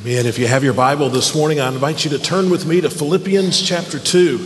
Amen. If you have your Bible this morning, I invite you to turn with me to Philippians chapter 2.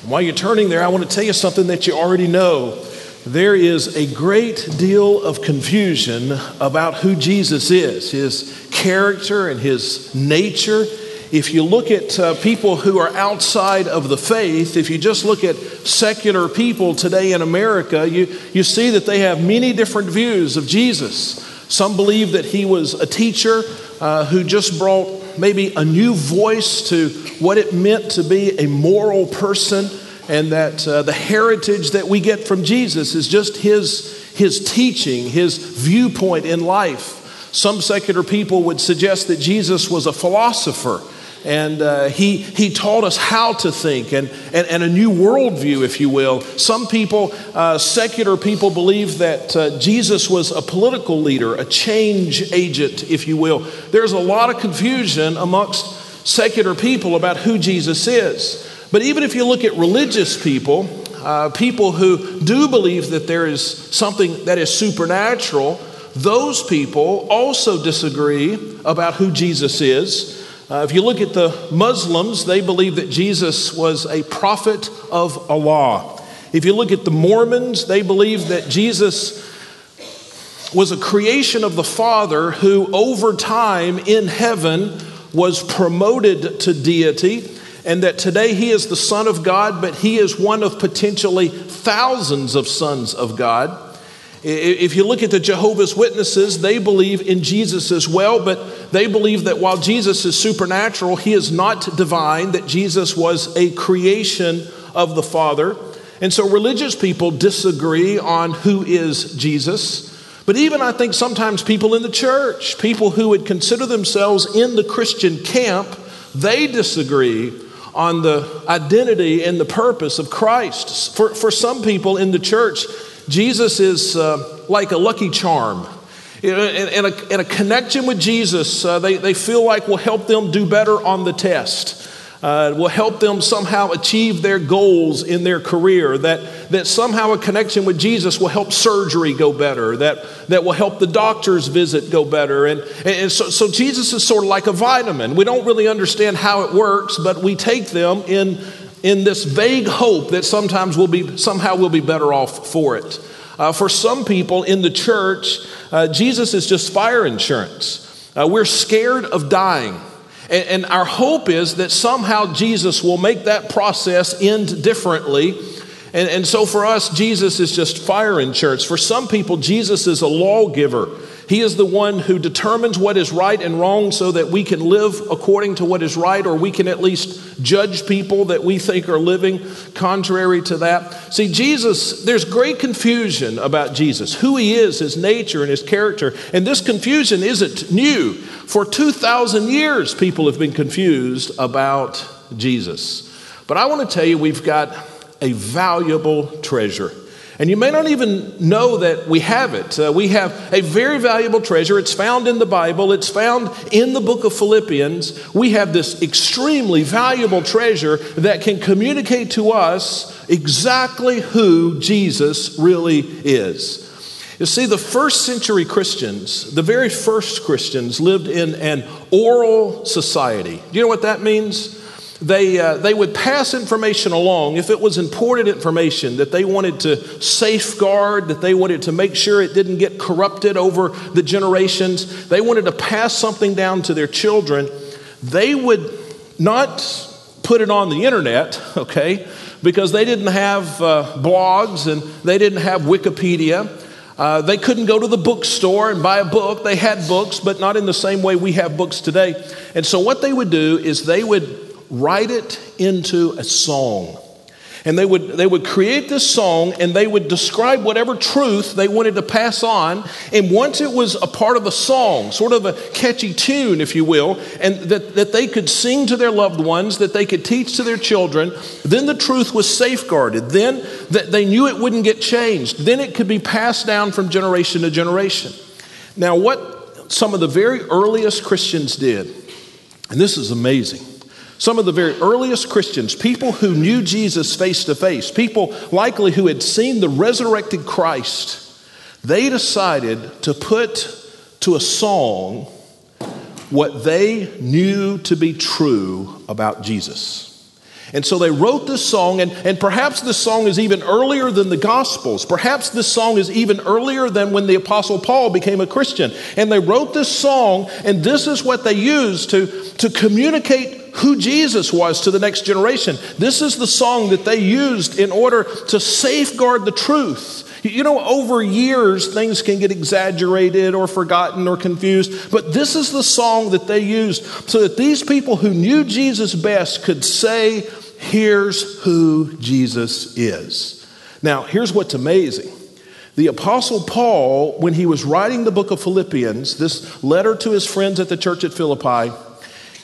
And while you're turning there, I want to tell you something that you already know. There is a great deal of confusion about who Jesus is, his character and his nature. If you look at uh, people who are outside of the faith, if you just look at secular people today in America, you, you see that they have many different views of Jesus. Some believe that he was a teacher uh, who just brought maybe a new voice to what it meant to be a moral person, and that uh, the heritage that we get from Jesus is just his, his teaching, his viewpoint in life. Some secular people would suggest that Jesus was a philosopher and uh, he, he taught us how to think and, and, and, a new worldview, if you will. Some people, uh, secular people, believe that uh, Jesus was a political leader, a change agent, if you will. There's a lot of confusion amongst secular people about who Jesus is. But even if you look at religious people, uh, people who do believe that there is something that is supernatural, those people also disagree about who Jesus is. Uh, if you look at the Muslims, they believe that Jesus was a prophet of Allah. If you look at the Mormons, they believe that Jesus was a creation of the Father who, over time in heaven, was promoted to deity, and that today he is the Son of God, but he is one of potentially thousands of sons of God. If you look at the Jehovah's Witnesses, they believe in Jesus as well, but they believe that while Jesus is supernatural, he is not divine, that Jesus was a creation of the Father. And so religious people disagree on who is Jesus. But even I think sometimes people in the church, people who would consider themselves in the Christian camp, they disagree on the identity and the purpose of Christ. For, for some people in the church, Jesus is uh, like a lucky charm. And, a, and a connection with Jesus, uh, they, they feel like will help them do better on the test. Uh, will help them somehow achieve their goals in their career, that, that somehow a connection with Jesus will help surgery go better, that, that will help the doctor's visit go better. And, and so, so Jesus is sort of like a vitamin. We don't really understand how it works, but we take them in in this vague hope that sometimes we'll be, somehow we'll be better off for it. Uh, for some people in the church, uh, Jesus is just fire insurance. Uh, we're scared of dying. And, and our hope is that somehow Jesus will make that process end differently. And, and so for us, Jesus is just fire insurance. For some people, Jesus is a lawgiver. He is the one who determines what is right and wrong so that we can live according to what is right, or we can at least judge people that we think are living contrary to that. See, Jesus, there's great confusion about Jesus, who he is, his nature, and his character. And this confusion isn't new. For 2,000 years, people have been confused about Jesus. But I want to tell you, we've got a valuable treasure. And you may not even know that we have it. Uh, we have a very valuable treasure. It's found in the Bible, it's found in the book of Philippians. We have this extremely valuable treasure that can communicate to us exactly who Jesus really is. You see, the first century Christians, the very first Christians, lived in an oral society. Do you know what that means? They, uh, they would pass information along if it was important information that they wanted to safeguard, that they wanted to make sure it didn't get corrupted over the generations. They wanted to pass something down to their children. They would not put it on the internet, okay, because they didn't have uh, blogs and they didn't have Wikipedia. Uh, they couldn't go to the bookstore and buy a book. They had books, but not in the same way we have books today. And so, what they would do is they would write it into a song. And they would, they would create this song and they would describe whatever truth they wanted to pass on. And once it was a part of a song, sort of a catchy tune, if you will, and that, that they could sing to their loved ones, that they could teach to their children, then the truth was safeguarded. Then that they knew it wouldn't get changed. Then it could be passed down from generation to generation. Now, what some of the very earliest Christians did, and this is amazing some of the very earliest Christians, people who knew Jesus face to face, people likely who had seen the resurrected Christ, they decided to put to a song what they knew to be true about Jesus. And so they wrote this song, and, and perhaps this song is even earlier than the Gospels. Perhaps this song is even earlier than when the Apostle Paul became a Christian. And they wrote this song, and this is what they used to, to communicate who Jesus was to the next generation. This is the song that they used in order to safeguard the truth. You know, over years, things can get exaggerated or forgotten or confused, but this is the song that they used so that these people who knew Jesus best could say, Here's who Jesus is. Now, here's what's amazing. The Apostle Paul, when he was writing the book of Philippians, this letter to his friends at the church at Philippi,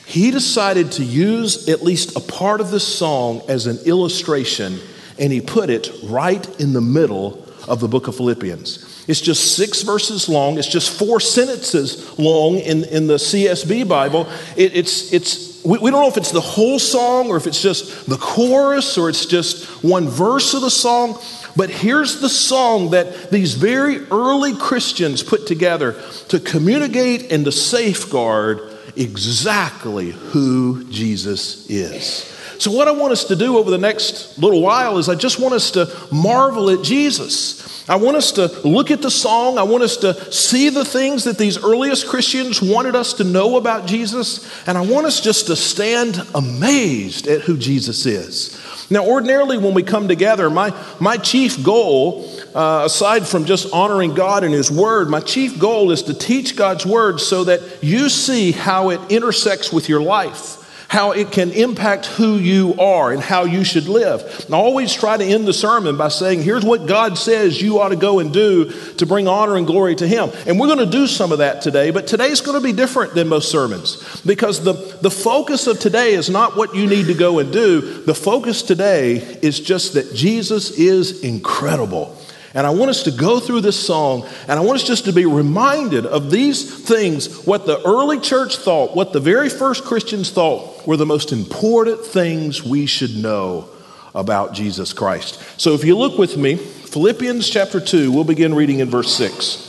he decided to use at least a part of this song as an illustration, and he put it right in the middle of the book of Philippians. It's just six verses long, it's just four sentences long in, in the CSB Bible. It, it's, it's, we, we don't know if it's the whole song or if it's just the chorus or it's just one verse of the song. But here's the song that these very early Christians put together to communicate and to safeguard exactly who Jesus is. So, what I want us to do over the next little while is I just want us to marvel at Jesus. I want us to look at the song. I want us to see the things that these earliest Christians wanted us to know about Jesus. And I want us just to stand amazed at who Jesus is. Now, ordinarily, when we come together, my, my chief goal, uh, aside from just honoring God and His Word, my chief goal is to teach God's Word so that you see how it intersects with your life how it can impact who you are and how you should live. I always try to end the sermon by saying, here's what God says you ought to go and do to bring honor and glory to Him. And we're going to do some of that today, but today's going to be different than most sermons because the, the focus of today is not what you need to go and do. The focus today is just that Jesus is incredible. And I want us to go through this song, and I want us just to be reminded of these things, what the early church thought, what the very first Christians thought were the most important things we should know about Jesus Christ. So if you look with me, Philippians chapter 2, we'll begin reading in verse 6.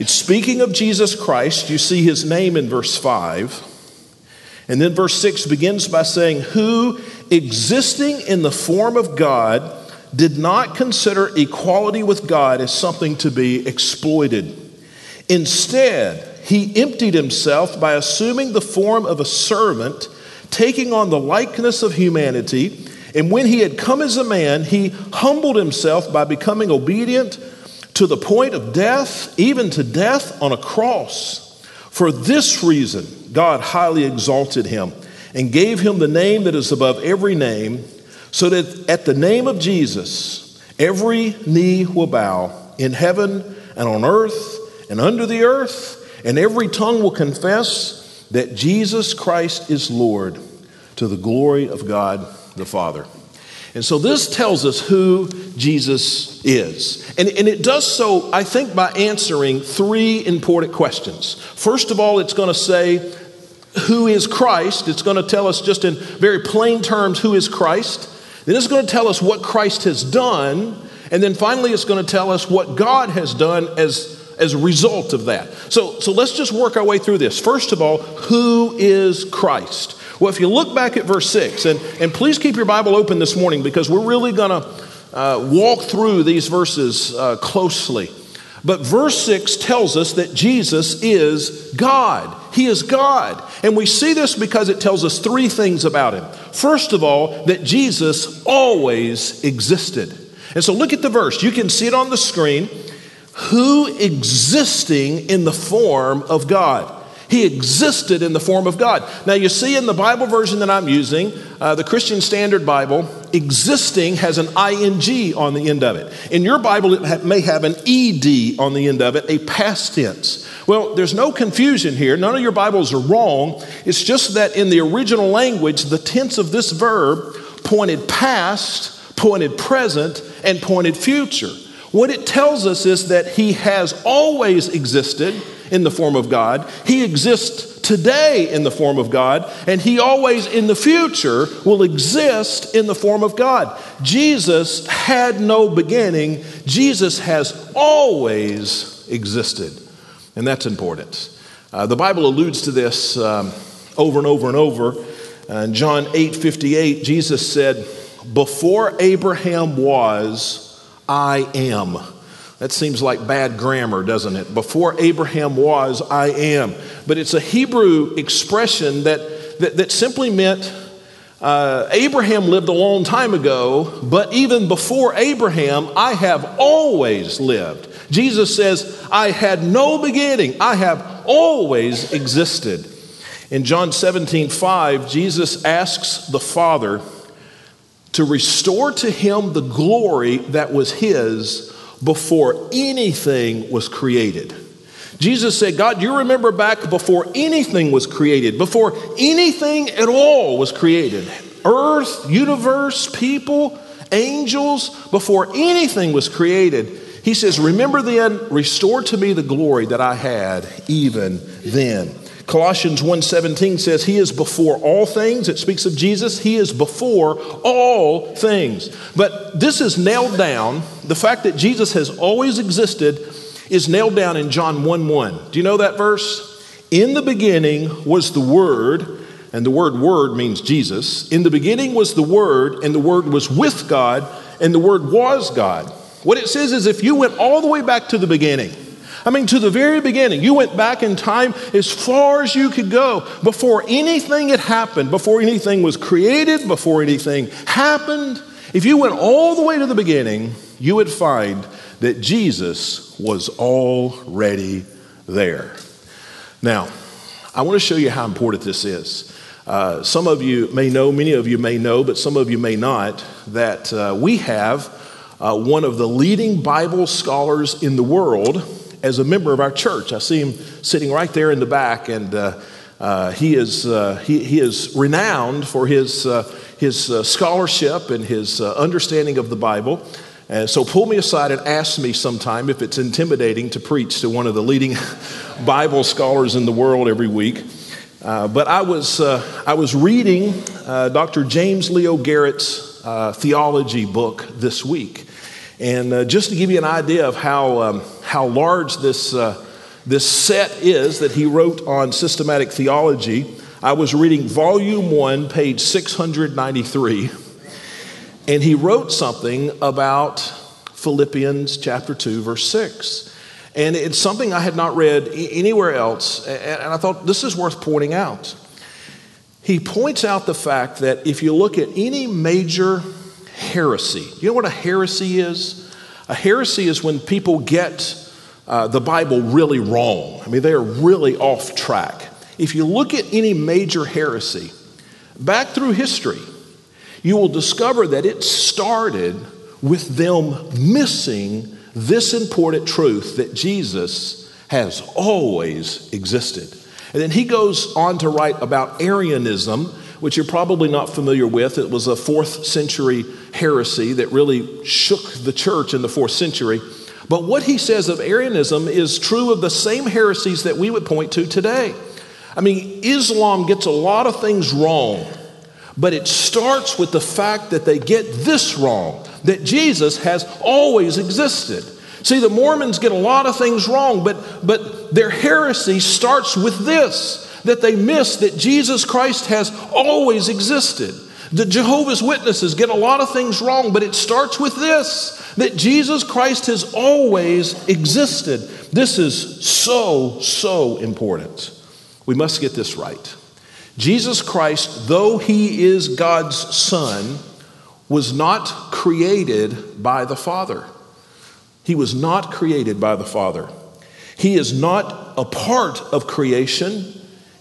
It's speaking of Jesus Christ. You see his name in verse 5. And then verse 6 begins by saying, Who existing in the form of God, did not consider equality with God as something to be exploited. Instead, he emptied himself by assuming the form of a servant, taking on the likeness of humanity. And when he had come as a man, he humbled himself by becoming obedient to the point of death, even to death on a cross. For this reason, God highly exalted him and gave him the name that is above every name so that at the name of Jesus, every knee will bow in heaven and on earth and under the earth, and every tongue will confess that Jesus Christ is Lord to the glory of God the Father. And so this tells us who Jesus is. And, and it does so, I think, by answering three important questions. First of all, it's going to say, Who is Christ? It's going to tell us just in very plain terms who is Christ. Then it's going to tell us what Christ has done. And then finally, it's going to tell us what God has done as, as a result of that. So, so let's just work our way through this. First of all, who is Christ? Well, if you look back at verse 6, and, and please keep your Bible open this morning because we're really going to uh, walk through these verses uh, closely. But verse 6 tells us that Jesus is God. He is God. And we see this because it tells us three things about him. First of all, that Jesus always existed. And so look at the verse. You can see it on the screen. Who existing in the form of God? He existed in the form of God. Now, you see in the Bible version that I'm using, uh, the Christian Standard Bible, existing has an ing on the end of it. In your Bible, it may have an ed on the end of it, a past tense. Well, there's no confusion here. None of your Bibles are wrong. It's just that in the original language, the tense of this verb pointed past, pointed present, and pointed future. What it tells us is that He has always existed in the form of God. He exists today in the form of God, and He always in the future will exist in the form of God. Jesus had no beginning, Jesus has always existed. And that's important. Uh, the Bible alludes to this um, over and over and over. Uh, John 8 58, Jesus said, Before Abraham was, I am. That seems like bad grammar, doesn't it? Before Abraham was, I am. But it's a Hebrew expression that, that, that simply meant uh, Abraham lived a long time ago, but even before Abraham, I have always lived. Jesus says, I had no beginning, I have always existed. In John 17, 5, Jesus asks the Father to restore to him the glory that was his before anything was created. Jesus said, God, you remember back before anything was created, before anything at all was created earth, universe, people, angels, before anything was created. He says, Remember then, restore to me the glory that I had even then. Colossians 1:17 says he is before all things. It speaks of Jesus. He is before all things. But this is nailed down. The fact that Jesus has always existed is nailed down in John 1:1. Do you know that verse? In the beginning was the word, and the word word means Jesus. In the beginning was the word, and the word was with God, and the word was God. What it says is if you went all the way back to the beginning, I mean, to the very beginning. You went back in time as far as you could go before anything had happened, before anything was created, before anything happened. If you went all the way to the beginning, you would find that Jesus was already there. Now, I want to show you how important this is. Uh, some of you may know, many of you may know, but some of you may not, that uh, we have uh, one of the leading Bible scholars in the world as a member of our church. I see him sitting right there in the back, and uh, uh, he, is, uh, he, he is renowned for his, uh, his uh, scholarship and his uh, understanding of the Bible. And so pull me aside and ask me sometime if it's intimidating to preach to one of the leading Bible scholars in the world every week. but I was, I was reading Dr. James Leo Garrett's theology book this week. And just to give you an idea of how, um, how large this, uh, this set is that he wrote on systematic theology, I was reading volume one, page 693, and he wrote something about Philippians chapter 2, verse 6. And it's something I had not read anywhere else, and I thought this is worth pointing out. He points out the fact that if you look at any major heresy. You know what a heresy is? A heresy is when people get uh, the Bible really wrong. I mean, they are really off track. If you look at any major heresy, back through history, you will discover that it started with them missing this important truth that Jesus has always existed. And then he goes on to write about Arianism, which you're probably not familiar with. It was a fourth century heresy that really shook the church in the fourth century. But what he says of Arianism is true of the same heresies that we would point to today. I mean, Islam gets a lot of things wrong, but it starts with the fact that they get this wrong that Jesus has always existed. See, the Mormons get a lot of things wrong, but, but their heresy starts with this that they miss that Jesus Christ has always existed. The Jehovah's Witnesses get a lot of things wrong, but it starts with this that Jesus Christ has always existed. This is so, so important. We must get this right. Jesus Christ, though he is God's Son, was not created by the Father. He was not created by the Father. He is not a part of creation.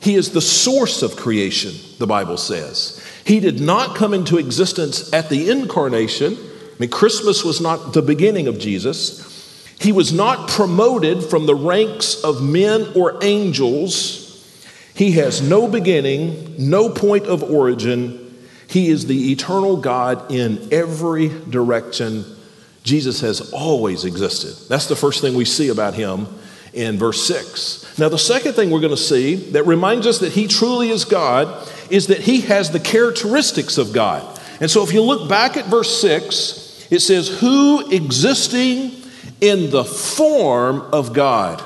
He is the source of creation, the Bible says. He did not come into existence at the incarnation. I mean, Christmas was not the beginning of Jesus. He was not promoted from the ranks of men or angels. He has no beginning, no point of origin. He is the eternal God in every direction. Jesus has always existed. That's the first thing we see about him in verse 6. Now, the second thing we're going to see that reminds us that he truly is God is that he has the characteristics of God. And so, if you look back at verse 6, it says, Who existing in the form of God.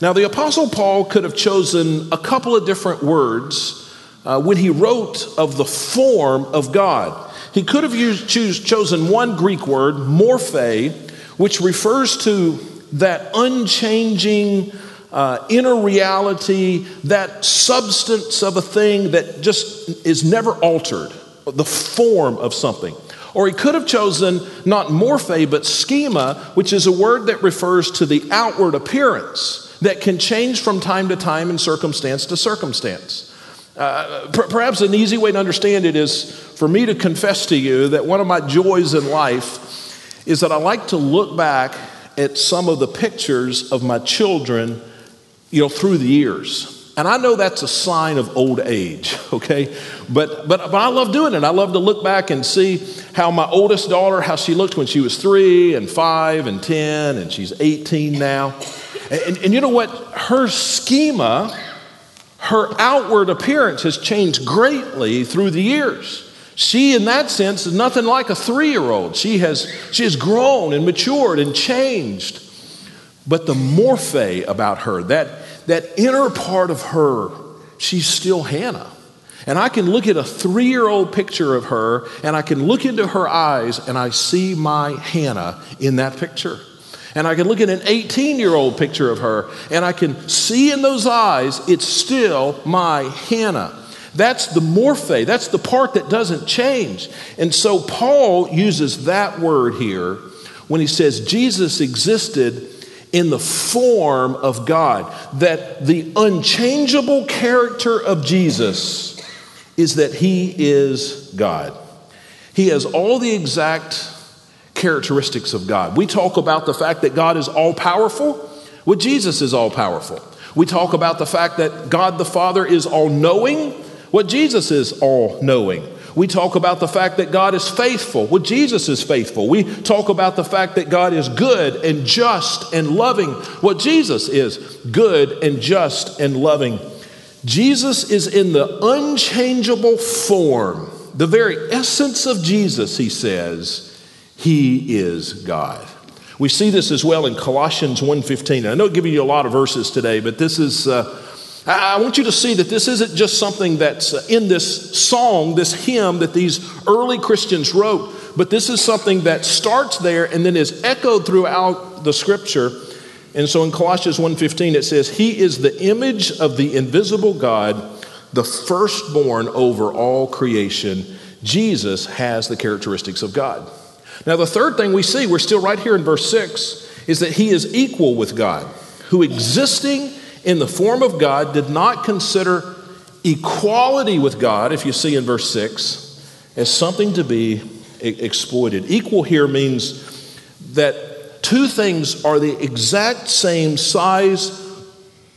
Now, the Apostle Paul could have chosen a couple of different words uh, when he wrote of the form of God. He could have used, choose, chosen one Greek word, morphe, which refers to that unchanging uh, inner reality, that substance of a thing that just is never altered, the form of something. Or he could have chosen not morphe, but schema, which is a word that refers to the outward appearance that can change from time to time and circumstance to circumstance. Uh, per- perhaps an easy way to understand it is for me to confess to you that one of my joys in life is that I like to look back at some of the pictures of my children, you know, through the years. And I know that's a sign of old age, okay? But, but, but I love doing it. I love to look back and see how my oldest daughter, how she looked when she was three and five and 10, and she's 18 now. And, and you know what? Her schema, her outward appearance has changed greatly through the years. She, in that sense, is nothing like a three year old. She has, she has grown and matured and changed. But the morphe about her, that, that inner part of her, she's still Hannah. And I can look at a three year old picture of her and I can look into her eyes and I see my Hannah in that picture. And I can look at an 18 year old picture of her and I can see in those eyes, it's still my Hannah. That's the morphe, that's the part that doesn't change. And so Paul uses that word here when he says Jesus existed in the form of God, that the unchangeable character of Jesus is that he is God. He has all the exact characteristics of God. We talk about the fact that God is all powerful. Well, Jesus is all powerful. We talk about the fact that God the Father is all knowing. What Jesus is all knowing. We talk about the fact that God is faithful. Well, Jesus is faithful. We talk about the fact that God is good and just and loving. What Jesus is good and just and loving. Jesus is in the unchangeable form, the very essence of Jesus, he says he is God. We see this as well in Colossians 1:15. I know giving you a lot of verses today, but this is uh, I want you to see that this isn't just something that's uh, in this song, this hymn that these early Christians wrote, but this is something that starts there and then is echoed throughout the scripture. And so in Colossians 1:15 it says, "He is the image of the invisible God, the firstborn over all creation." Jesus has the characteristics of God. Now, the third thing we see, we're still right here in verse 6, is that he is equal with God, who existing in the form of God did not consider equality with God, if you see in verse 6, as something to be exploited. Equal here means that two things are the exact same size,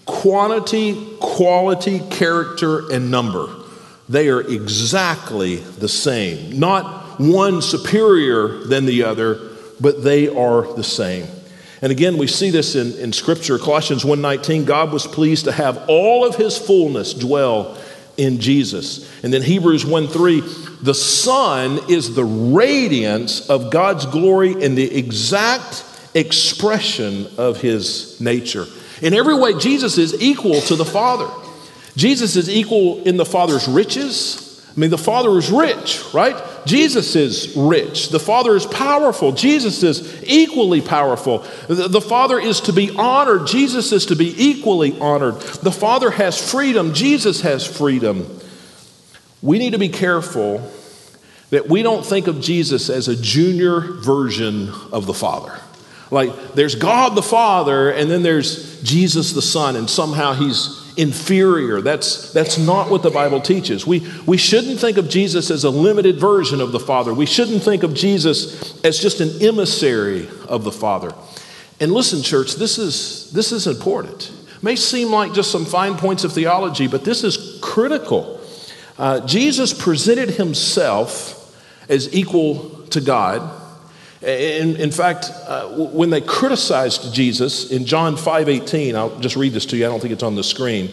quantity, quality, character, and number. They are exactly the same. Not one superior than the other, but they are the same. And again, we see this in, in Scripture. Colossians 1.19, God was pleased to have all of his fullness dwell in Jesus. And then Hebrews 1.3, the Son is the radiance of God's glory and the exact expression of his nature. In every way, Jesus is equal to the Father. Jesus is equal in the Father's riches. I mean, the Father is rich, right? Jesus is rich. The Father is powerful. Jesus is equally powerful. The Father is to be honored. Jesus is to be equally honored. The Father has freedom. Jesus has freedom. We need to be careful that we don't think of Jesus as a junior version of the Father. Like there's God the Father, and then there's Jesus the Son, and somehow he's inferior. That's, that's not what the Bible teaches. We, we shouldn't think of Jesus as a limited version of the Father. We shouldn't think of Jesus as just an emissary of the Father. And listen, church, this is, this is important. It may seem like just some fine points of theology, but this is critical. Uh, Jesus presented himself as equal to God. In, in fact, uh, when they criticized Jesus in John 5:18, I'll just read this to you. I don't think it's on the screen.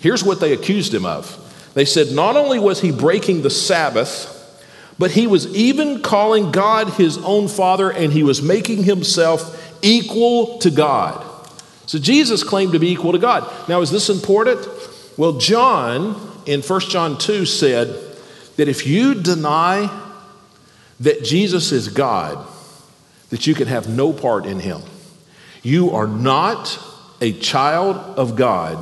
Here's what they accused him of. They said, not only was he breaking the Sabbath, but he was even calling God his own Father, and he was making himself equal to God. So Jesus claimed to be equal to God. Now, is this important? Well, John in 1 John 2 said that if you deny that Jesus is God, that you can have no part in him. You are not a child of God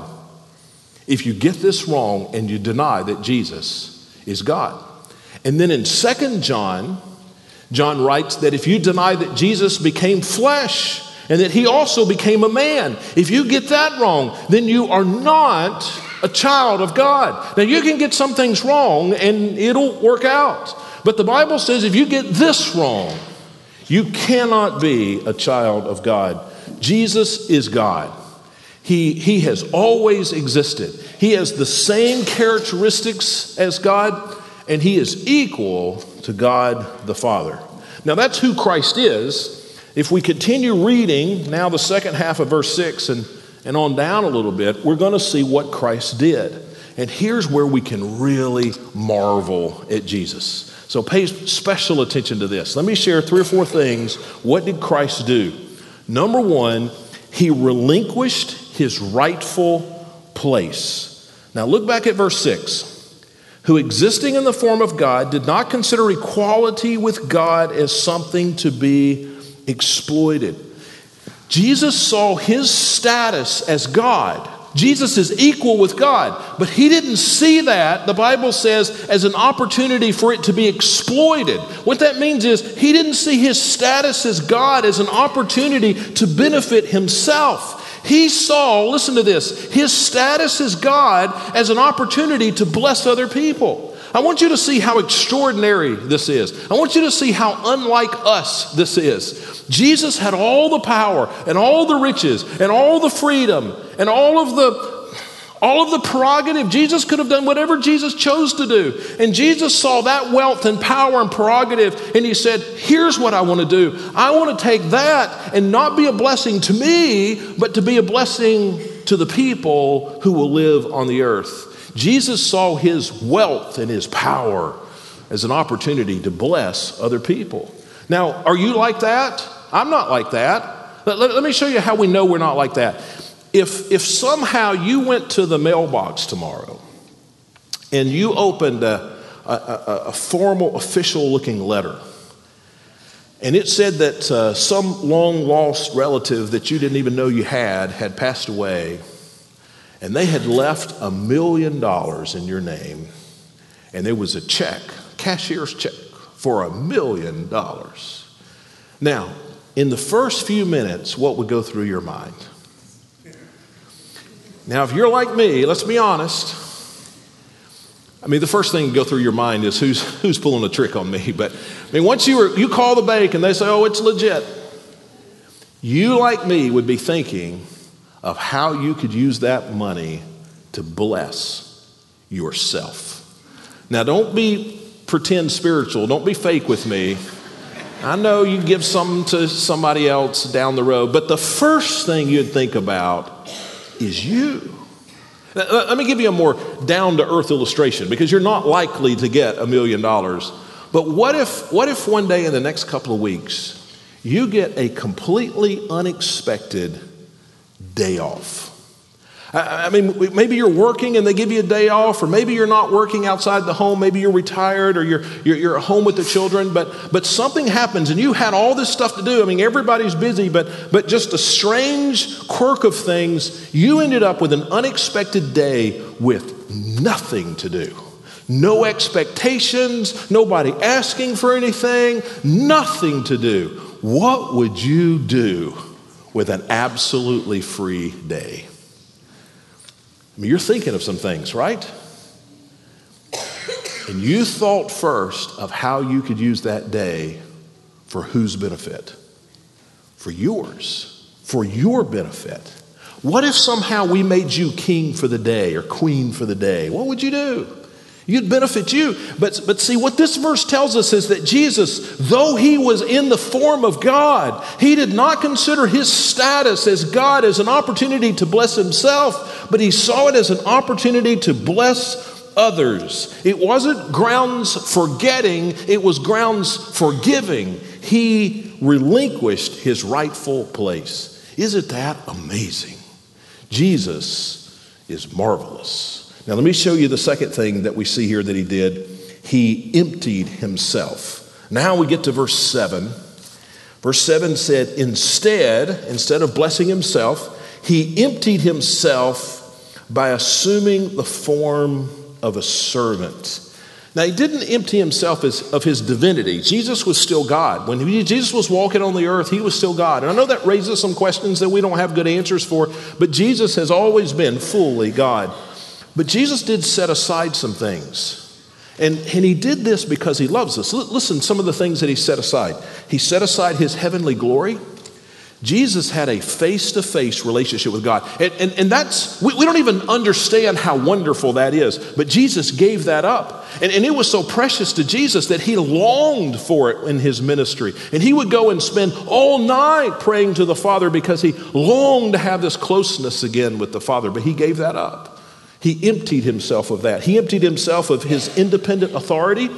if you get this wrong and you deny that Jesus is God. And then in 2 John, John writes that if you deny that Jesus became flesh and that he also became a man, if you get that wrong, then you are not a child of God. Now, you can get some things wrong and it'll work out. But the Bible says if you get this wrong, you cannot be a child of God. Jesus is God. He, he has always existed. He has the same characteristics as God, and he is equal to God the Father. Now, that's who Christ is. If we continue reading now the second half of verse 6 and, and on down a little bit, we're going to see what Christ did. And here's where we can really marvel at Jesus. So pay special attention to this. Let me share three or four things. What did Christ do? Number one, he relinquished his rightful place. Now look back at verse 6 who existing in the form of God did not consider equality with God as something to be exploited. Jesus saw his status as God. Jesus is equal with God, but he didn't see that, the Bible says, as an opportunity for it to be exploited. What that means is he didn't see his status as God as an opportunity to benefit himself. He saw, listen to this, his status as God as an opportunity to bless other people. I want you to see how extraordinary this is. I want you to see how unlike us this is. Jesus had all the power and all the riches and all the freedom and all of the all of the prerogative. Jesus could have done whatever Jesus chose to do. And Jesus saw that wealth and power and prerogative and he said, "Here's what I want to do. I want to take that and not be a blessing to me, but to be a blessing to the people who will live on the earth." Jesus saw his wealth and his power as an opportunity to bless other people. Now, are you like that? I'm not like that. Let, let, let, me show you how we know we're not like that. If, if somehow you went to the mailbox tomorrow and you opened a, a, a, a formal, official looking letter, and it said that uh, some long lost relative that you didn't even know you had had passed away, and they had left a million dollars in your name, and there was a check, cashier's check, for a million dollars. Now, in the first few minutes, what would go through your mind? Now, if you're like me, let's be honest. I mean, the first thing to go through your mind is who's, who's pulling a trick on me. But I mean, once you, were, you call the bank and they say, oh, it's legit, you, like me, would be thinking, of how you could use that money to bless yourself. Now, don't be pretend spiritual, don't be fake with me. I know you give something to somebody else down the road, but the first thing you'd think about is you. Let me give you a more down to earth illustration because you're not likely to get a million dollars. But what if, what if one day in the next couple of weeks you get a completely unexpected day off. I, mean, maybe you're working and they give you a day off, or maybe you're not working outside the home, maybe you're retired or you're, you're, you're at home with the children, but, but something happens and you had all this stuff to do. I mean, everybody's busy, but, but just a strange quirk of things, you ended up with an unexpected day with nothing to do. No expectations, nobody asking for anything, nothing to do. What would you do? With an absolutely free day. I mean, you're thinking of some things, right? And you thought first of how you could use that day for whose benefit? For yours, for your benefit. What if somehow we made you king for the day or queen for the day? What would you do? You'd benefit you. But, but see, what this verse tells us is that Jesus, though he was in the form of God, he did not consider his status as God as an opportunity to bless himself, but he saw it as an opportunity to bless others. It wasn't grounds for getting, it was grounds for giving. He relinquished his rightful place. Isn't that amazing? Jesus is marvelous. Now, let me show you the second thing that we see here that he did. He emptied himself. Now we get to verse 7. Verse 7 said, Instead, instead of blessing himself, he emptied himself by assuming the form of a servant. Now, he didn't empty himself of his divinity. Jesus was still God. When he, Jesus was walking on the earth, he was still God. And I know that raises some questions that we don't have good answers for, but Jesus has always been fully God. But Jesus did set aside some things. And, and he did this because he loves us. Listen, some of the things that he set aside. He set aside his heavenly glory. Jesus had a face to face relationship with God. And, and, and that's, we, we, don't even understand how wonderful that is. But Jesus gave that up. And, and it was so precious to Jesus that he longed for it in his ministry. And he would go and spend all night praying to the Father because he longed to have this closeness again with the Father. But he gave that up. He emptied himself of that. He emptied himself of his independent authority.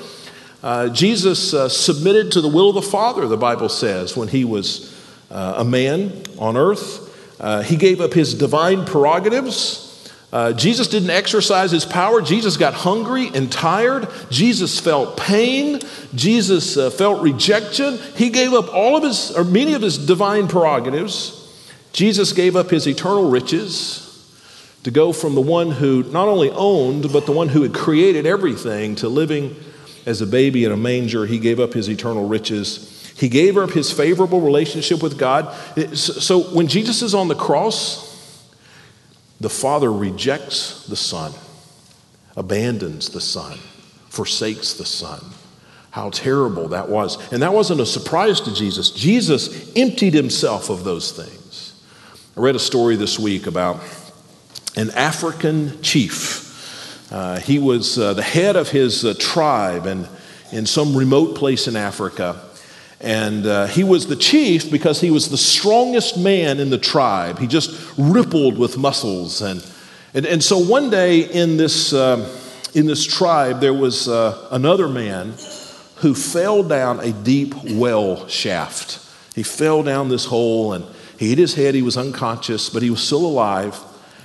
Uh, Jesus uh, submitted to the will of the Father, the Bible says, when he was uh, a man on earth. Uh, he gave up his divine prerogatives. Uh, Jesus didn't exercise his power. Jesus got hungry and tired. Jesus felt pain. Jesus uh, felt rejection. He gave up all of his, or many of his divine prerogatives. Jesus gave up his eternal riches to go from the one who not only owned, but the one who had created everything to living as a baby in a manger. He gave up his eternal riches he gave up his favorable relationship with God. So when Jesus is on the cross, the Father rejects the Son, abandons the Son, forsakes the Son. How terrible that was. And that wasn't a surprise to Jesus. Jesus emptied himself of those things. I read a story this week about an African chief. Uh, he was uh, the head of his uh, tribe and in some remote place in Africa. And uh, he was the chief because he was the strongest man in the tribe. He just rippled with muscles. And, and, and so one day in this, uh, in this tribe, there was uh, another man who fell down a deep well shaft. He fell down this hole and he hit his head. He was unconscious, but he was still alive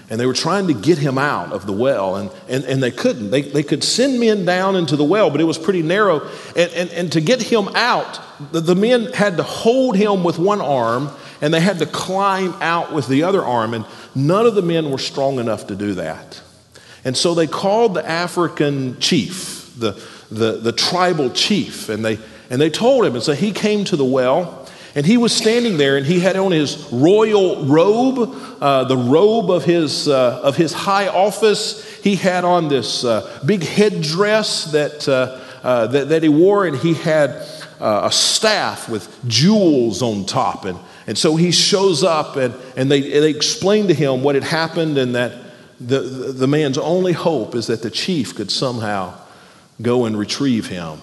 and they were trying to get him out of the well, and, and, and they couldn't. They, they could send men down into the well, but it was pretty narrow. And, and, and to get him out, the, the men had to hold him with one arm, and they had to climb out with the other arm, and none of the men were strong enough to do that. And so they called the African chief, the, the, the tribal chief, and they, and they told him, and so he came to the well. And he was standing there and he had on his royal robe, uh, the robe of his, uh, of his high office. He had on this uh, big headdress that, uh, uh, that, that, he wore, and he had uh, a staff with jewels on top. And, and so he shows up and, and they, they explain to him what had happened and that the, the man's only hope is that the chief could somehow go and retrieve him.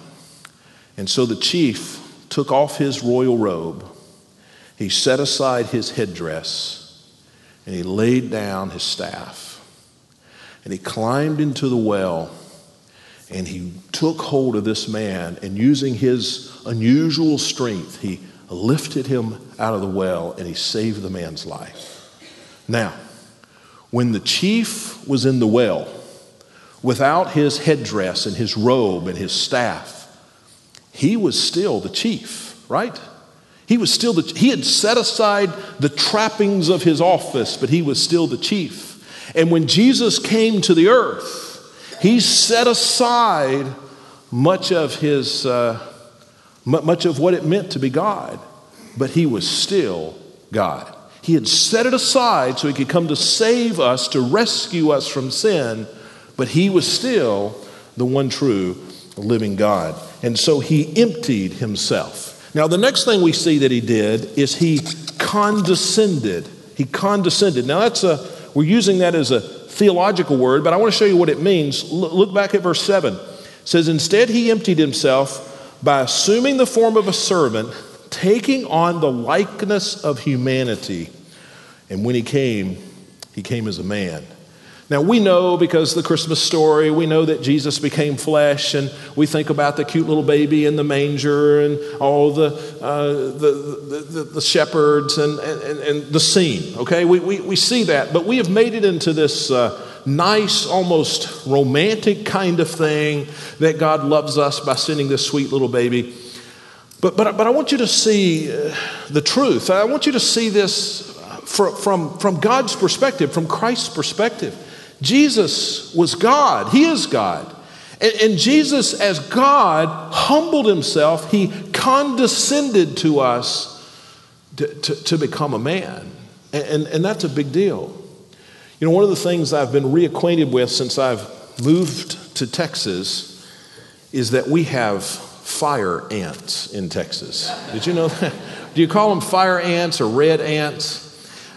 And so the chief took off his royal robe, he set aside his headdress, and he laid down his staff. And he climbed into the well and he took hold of this man, and using his unusual strength, he lifted him out of the well and he saved the man's life. Now, when the chief was in the well, without his headdress and his robe and his staff, he was still the chief, right? He was still the he had set aside the trappings of his office, but he was still the chief. And when Jesus came to the earth, he set aside much of his uh, much of what it meant to be God, but he was still God. He had set it aside so he could come to save us, to rescue us from sin, but he was still the one true living God. And so he emptied himself. Now, the next thing we see that he did is he condescended. He condescended. Now, that's a, we're using that as a theological word, but I want to show you what it means. Look back at verse 7. It says, Instead, he emptied himself by assuming the form of a servant, taking on the likeness of humanity. And when he came, he came as a man. Now, we know because the Christmas story, we know that Jesus became flesh, and we think about the cute little baby in the manger and all the, uh, the, the, the, shepherds and, and, and, the scene, okay? We, we, we see that, but we have made it into this uh, nice, almost romantic kind of thing that God loves us by sending this sweet little baby. But, but, but I want you to see uh, the truth. I want you to see this from, from, from God's perspective, from Christ's perspective. Jesus was God, He is God. And, and, Jesus, as God, humbled Himself, He condescended to us to, to, to become a man. And, and, and that's a big deal. You know, one of the things I've been reacquainted with since I've moved to Texas is that we have fire ants in Texas. Did you know that? Do you call them fire ants or red ants?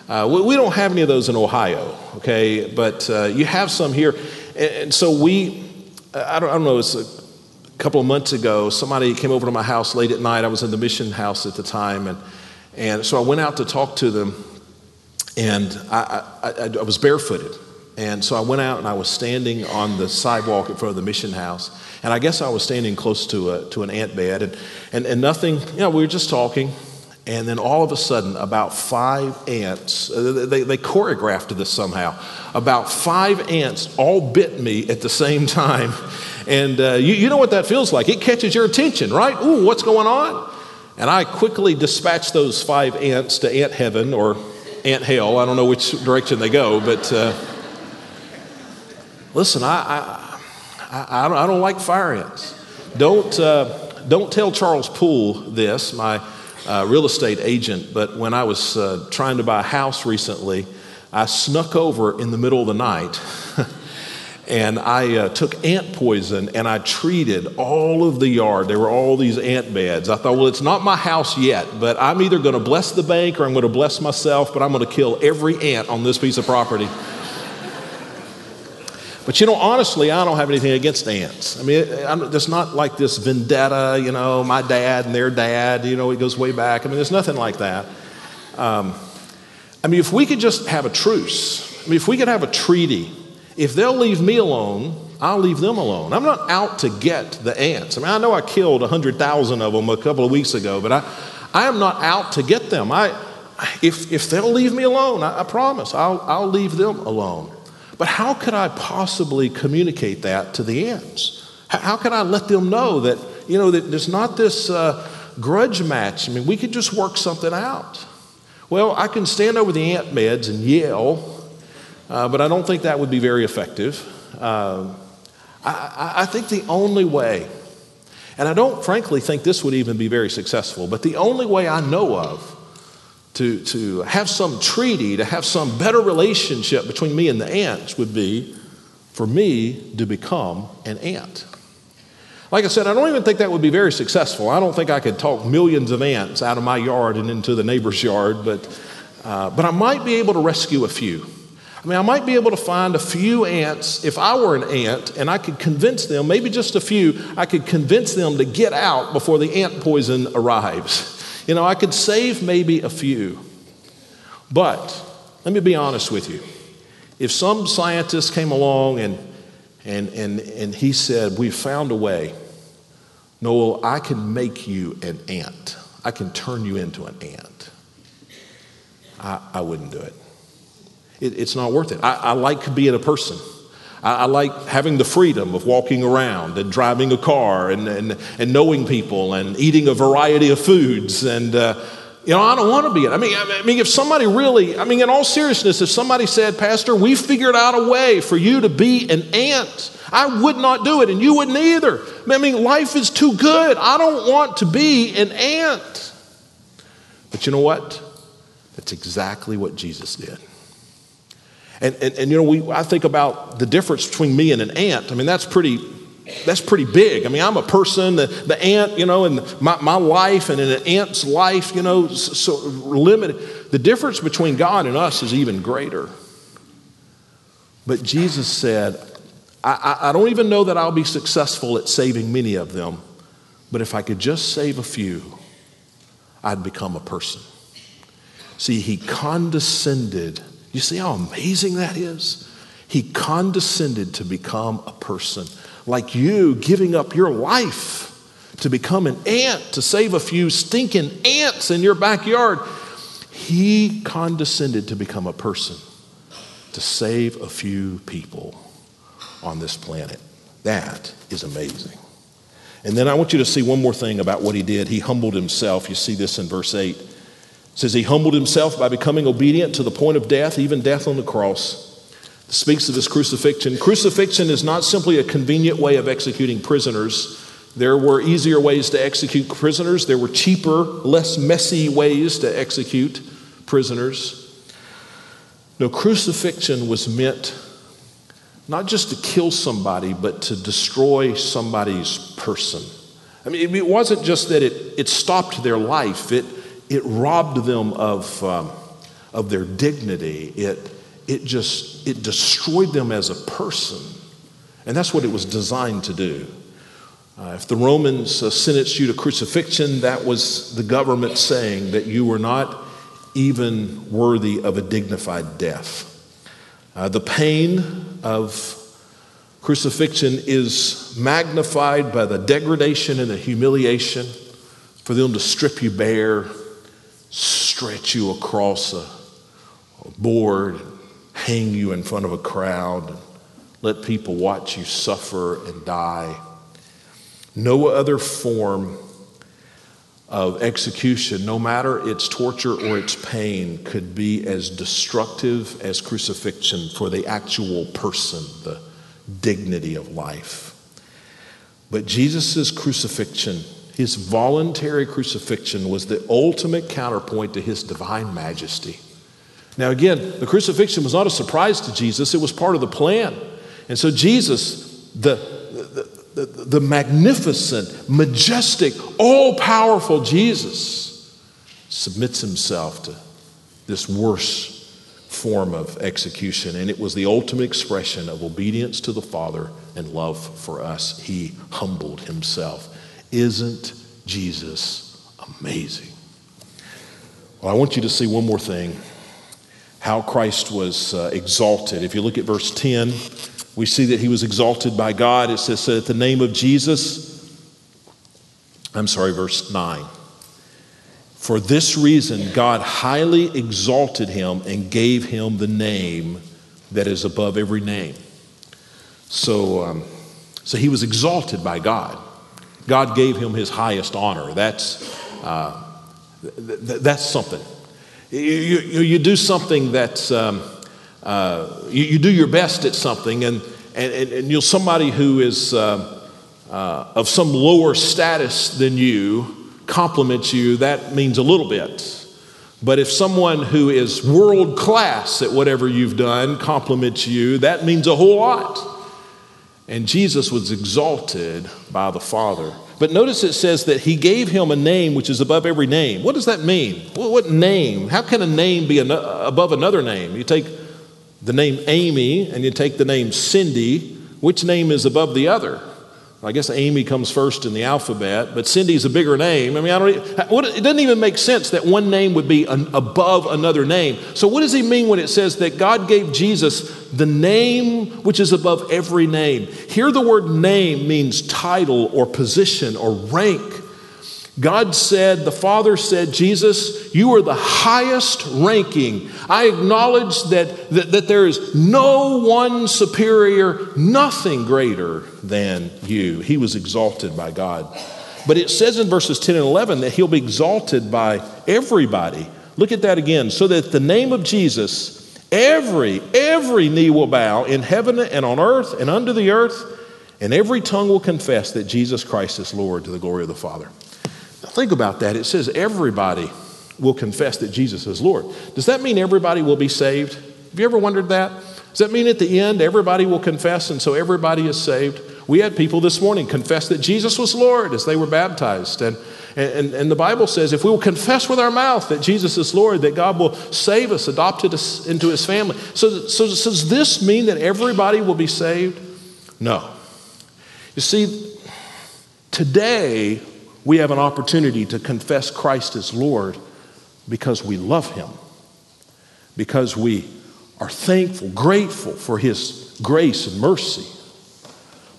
Uh, we, we, don't have any of those in Ohio, okay, but uh, you have some here. And, and so we, I don't, I don't know, it's a couple of months ago, somebody came over to my house late at night. I was in the mission house at the time, and, and so I went out to talk to them, and I, I, I, I was barefooted. And so I went out and I was standing on the sidewalk in front of the mission house. And I guess I was standing close to, a, to an ant bed. And, and, and nothing, you know, we were just talking. And then all of a sudden, about five ants, uh, they, they choreographed this somehow. About five ants all bit me at the same time. And uh, you, you know what that feels like. It catches your attention, right? Ooh, what's going on? And I quickly dispatched those five ants to ant heaven or ant hell. I don't know which direction they go, but uh, listen, I, I, I, I, don't like fire ants. Don't, uh, don't tell Charles Poole this, my uh, real estate agent, but when I was uh, trying to buy a house recently, I snuck over in the middle of the night and I uh, took ant poison and I treated all of the yard. There were all these ant beds. I thought, well, it's not my house yet, but I'm either going to bless the bank or I'm going to bless myself, but I'm going to kill every ant on this piece of property. But you know, honestly, I don't have anything against ants. I mean, it's not like this vendetta, you know, my dad and their dad, you know, it goes way back. I mean, there's nothing like that. Um, I mean, if we could just have a truce, I mean, if we could have a treaty, if they'll leave me alone, I'll leave them alone. I'm not out to get the ants. I mean, I know I killed 100,000 of them a couple of weeks ago, but I, I am not out to get them. I, if, if they'll leave me alone, I, I promise, I'll, I'll leave them alone. But how could I possibly communicate that to the ants? How could I let them know that, you know, that there's not this uh, grudge match? I mean, we could just work something out. Well, I can stand over the ant beds and yell, uh, but I don't think that would be very effective. Uh, I, I think the only way, and I don't frankly think this would even be very successful, but the only way I know of to, to have some treaty, to have some better relationship between me and the ants would be for me to become an ant. Like I said, I don't even think that would be very successful. I don't think I could talk millions of ants out of my yard and into the neighbor's yard, but, uh, but I might be able to rescue a few. I mean, I might be able to find a few ants. If I were an ant and I could convince them, maybe just a few, I could convince them to get out before the ant poison arrives. You know, I could save maybe a few. But let me be honest with you. If some scientist came along and, and, and, and he said, We've found a way, Noel, I can make you an ant, I can turn you into an ant, I, I wouldn't do it. it. It's not worth it. I, I like being a person. I, I, like having the freedom of walking around and driving a car and, and, and knowing people and eating a variety of foods. And, uh, you know, I don't want to be it. I mean, I mean, if somebody really, I mean, in all seriousness, if somebody said, Pastor, we figured out a way for you to be an ant, I would not do it, and you wouldn't either. I mean, life is too good. I don't want to be an ant. But you know what? That's exactly what Jesus did. And, and, and, you know, we, I think about the difference between me and an ant. I mean, that's pretty, that's pretty big. I mean, I'm a person, the, the ant, you know, and my, my life and an ant's life, you know, so, limited. The difference between God and us is even greater. But Jesus said, I, I, I don't even know that I'll be successful at saving many of them, but if I could just save a few, I'd become a person. See, he condescended you see how amazing that is? He condescended to become a person, like you giving up your life to become an ant, to save a few stinking ants in your backyard. He condescended to become a person, to save a few people on this planet. That is amazing. And then I want you to see one more thing about what he did. He humbled himself. You see this in verse 8. Says he humbled himself by becoming obedient to the point of death, even death on the cross. Speaks of his crucifixion. Crucifixion is not simply a convenient way of executing prisoners. There were easier ways to execute prisoners. There were cheaper, less messy ways to execute prisoners. No, crucifixion was meant not just to kill somebody, but to destroy somebody's person. I mean, it wasn't just that it, it stopped their life, it, it robbed them of, um, of their dignity. It, it just it destroyed them as a person. And that's what it was designed to do. Uh, if the Romans uh, sentenced you to crucifixion, that was the government saying that you were not even worthy of a dignified death. Uh, the pain of crucifixion is magnified by the degradation and the humiliation for them to strip you bare, stretch you across a, a board, hang you in front of a crowd, let people watch you suffer and die. No other form of execution, no matter its torture or its pain, could be as destructive as crucifixion for the actual person, the dignity of life. But Jesus' crucifixion, his voluntary crucifixion, was the ultimate counterpoint to his divine majesty. Now, again, the crucifixion was not a surprise to Jesus, it was part of the plan. And so, Jesus, the, the, the, the magnificent, majestic, all powerful Jesus, submits himself to this worse form of execution. And it was the ultimate expression of obedience to the Father and love for us. He humbled himself. Isn't Jesus amazing? Well, I want you to see one more thing how Christ was uh, exalted. If you look at verse 10, we see that he was exalted by God. It says, at the name of Jesus, I'm sorry, verse 9. For this reason, God highly exalted him and gave him the name that is above every name. So, um, so he was exalted by God. God gave him his highest honor. That's, uh, th- th- that's something. You, you, you do something that's, um, uh, you, you, do your best at something, and, and, and you're somebody who is uh, uh, of some lower status than you compliments you, that means a little bit. But if someone who is world class at whatever you've done compliments you, that means a whole lot. And Jesus was exalted by the Father but notice it says that he gave him a name which is above every name. What does that mean? What name? How can a name be above another name? You take the name Amy and you take the name Cindy. Which name is above the other? I guess Amy comes first in the alphabet, but Cindy's a bigger name. I mean, I don't, it doesn't even make sense that one name would be an, above another name. So, what does he mean when it says that God gave Jesus the name which is above every name? Here, the word name means title or position or rank. God said, the Father said, Jesus, you are the highest ranking. I acknowledge that, that, that, there is no one superior, nothing greater than you. He was exalted by God. But it says in verses 10 and 11 that he'll be exalted by everybody. Look at that again. So that the name of Jesus, every, every knee will bow in heaven and on earth and under the earth, and every tongue will confess that Jesus Christ is Lord to the glory of the Father. Think about that. It says everybody will confess that Jesus is Lord. Does that mean everybody will be saved? Have you ever wondered that? Does that mean at the end everybody will confess and so everybody is saved? We had people this morning confess that Jesus was Lord as they were baptized. And, and, and the Bible says if we will confess with our mouth that Jesus is Lord, that God will save us, adopt us into his family. So, so does this mean that everybody will be saved? No. You see, today we have an opportunity to confess Christ as Lord because we love Him, because we are thankful, grateful for His grace and mercy.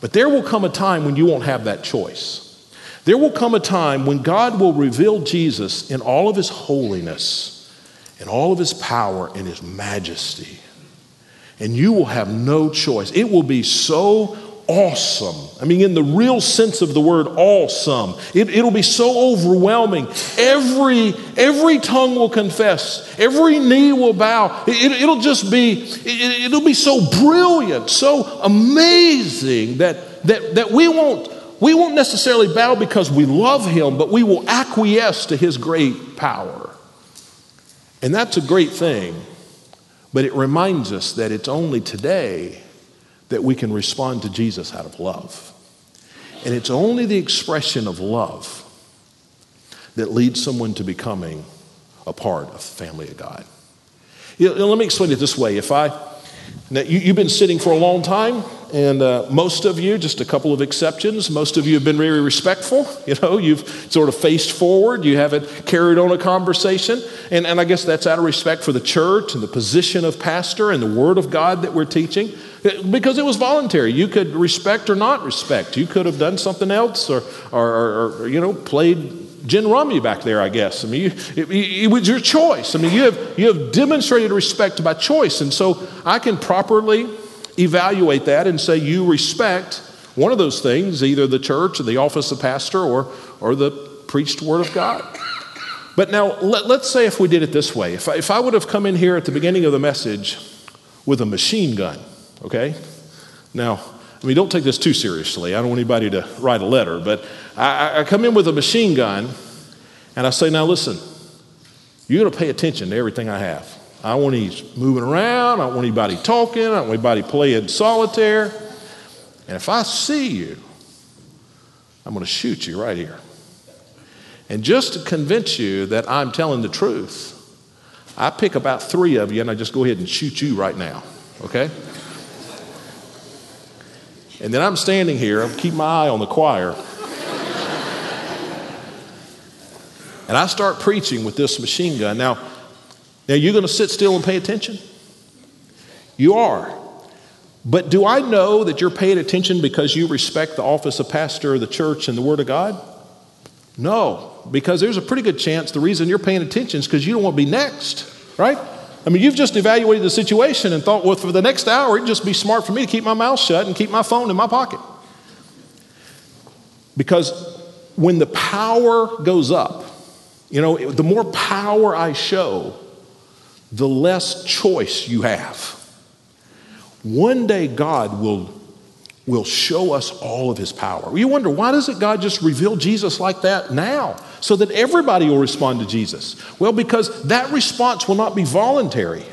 But there will come a time when you won't have that choice. There will come a time when God will reveal Jesus in all of His holiness, in all of His power, and His majesty. And you will have no choice. It will be so awesome. I mean, in the real sense of the word awesome, it, will be so overwhelming. Every, every tongue will confess, every knee will bow. It, will just be, it, it'll be so brilliant, so amazing that, that, that we, won't, we won't necessarily bow because we love him, but we will acquiesce to his great power. And that's a great thing, but it reminds us that it's only today that we can respond to Jesus out of love. And it's only the expression of love that leads someone to becoming a part of the family of God. You know, let me explain it this way. If I, now you, have been sitting for a long time, and uh, most of you, just a couple of exceptions, most of you have been very respectful. You know, you've sort of faced forward, you haven't carried on a conversation. And, and I guess that's out of respect for the church and the position of pastor and the word of God that we're teaching because it was voluntary. You could respect or not respect. You could have done something else or, or, or, or you know, played gin rummy back there, I guess. I mean, you, it, it, was your choice. I mean, you have, you have demonstrated respect by choice. And so I can properly evaluate that and say you respect one of those things, either the church or the office of pastor or, or the preached word of God. But now, let, us say if we did it this way if I, if I would have come in here at the beginning of the message with a machine gun, okay? Now, I mean, don't take this too seriously. I don't want anybody to write a letter, but I, I come in with a machine gun and I say, now listen, you're going to pay attention to everything I have. I don't want any moving around. I don't want anybody talking. I don't want anybody playing solitaire. And if I see you, I'm going to shoot you right here. And just to convince you that I'm telling the truth, I pick about three of you and I just go ahead and shoot you right now, okay? And then I'm standing here, I'm keeping my eye on the choir. and I start preaching with this machine gun. Now, now you're going to sit still and pay attention? You are. But do I know that you're paying attention because you respect the office of pastor of the church and the Word of God? No, because there's a pretty good chance the reason you're paying attention is because you don't want to be next, right? I mean, you've just evaluated the situation and thought, well, for the next hour, it'd just be smart for me to keep my mouth shut and keep my phone in my pocket. Because when the power goes up, you know, the more power I show, the less choice you have. One day, God will, will show us all of his power. You wonder, why doesn't God just reveal Jesus like that now? So that everybody will respond to Jesus? Well, because that response will not be voluntary,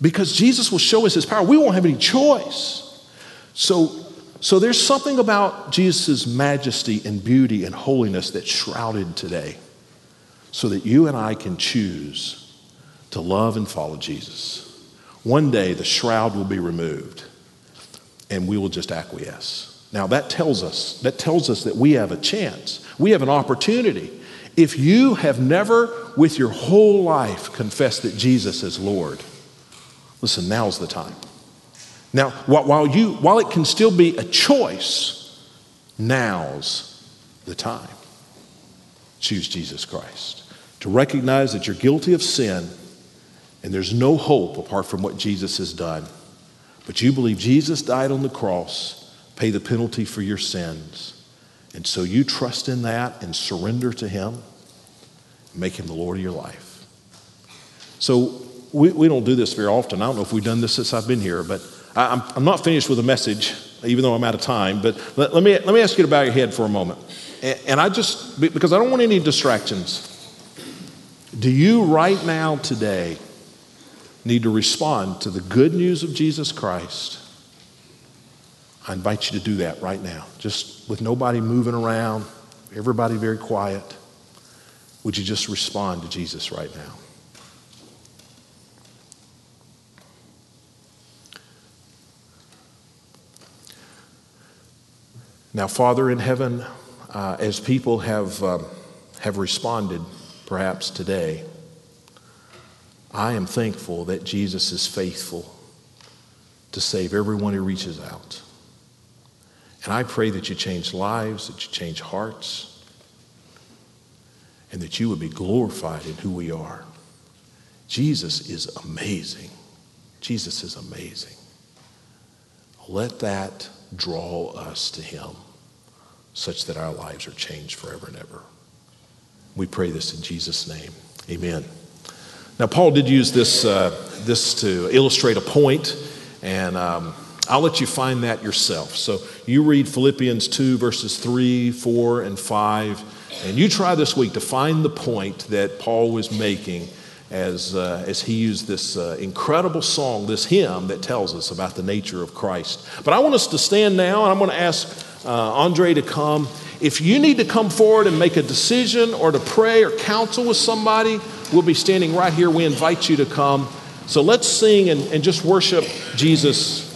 because Jesus will show us his power. We won't have any choice. So, so there's something about Jesus' majesty and beauty and holiness that's shrouded today, so that you and I can choose to love and follow Jesus. One day the shroud will be removed and we will just acquiesce. Now that tells us that tells us that we have a chance. We have an opportunity. If you have never with your whole life confessed that Jesus is Lord, listen, now's the time. Now, while, you, while it can still be a choice, now's the time. Choose Jesus Christ. To recognize that you're guilty of sin and there's no hope apart from what Jesus has done. But you believe Jesus died on the cross, pay the penalty for your sins. And so you trust in that and surrender to Him, make Him the Lord of your life. So we, we don't do this very often. I don't know if we've done this since I've been here, but I, am I'm not finished with a message, even though I'm out of time. But let, let, me, let me ask you to bow your head for a moment. And, and I just, because I don't want any distractions, do you right now, today, need to respond to the good news of Jesus Christ, I invite you to do that right now, just with nobody moving around, everybody very quiet. Would you just respond to Jesus right now? Now, Father in heaven, uh, as people have, um, have responded perhaps today, I am thankful that Jesus is faithful to save everyone who reaches out. And I pray that you change lives, that you change hearts, and that you would be glorified in who we are. Jesus is amazing. Jesus is amazing. Let that draw us to Him such that our lives are changed forever and ever. We pray this in Jesus' name. Amen. Now, Paul did use this, uh, this to illustrate a point, and um, I'll let you find that yourself. So you read Philippians 2, verses 3, 4, and 5, and you try this week to find the point that Paul was making as, uh, as he used this uh, incredible song, this hymn that tells us about the nature of Christ. But I want us to stand now, and I'm going to ask uh, Andre to come. If you need to come forward and make a decision or to pray or counsel with somebody, we'll be standing right here. We invite you to come. So let's sing and, and just worship Jesus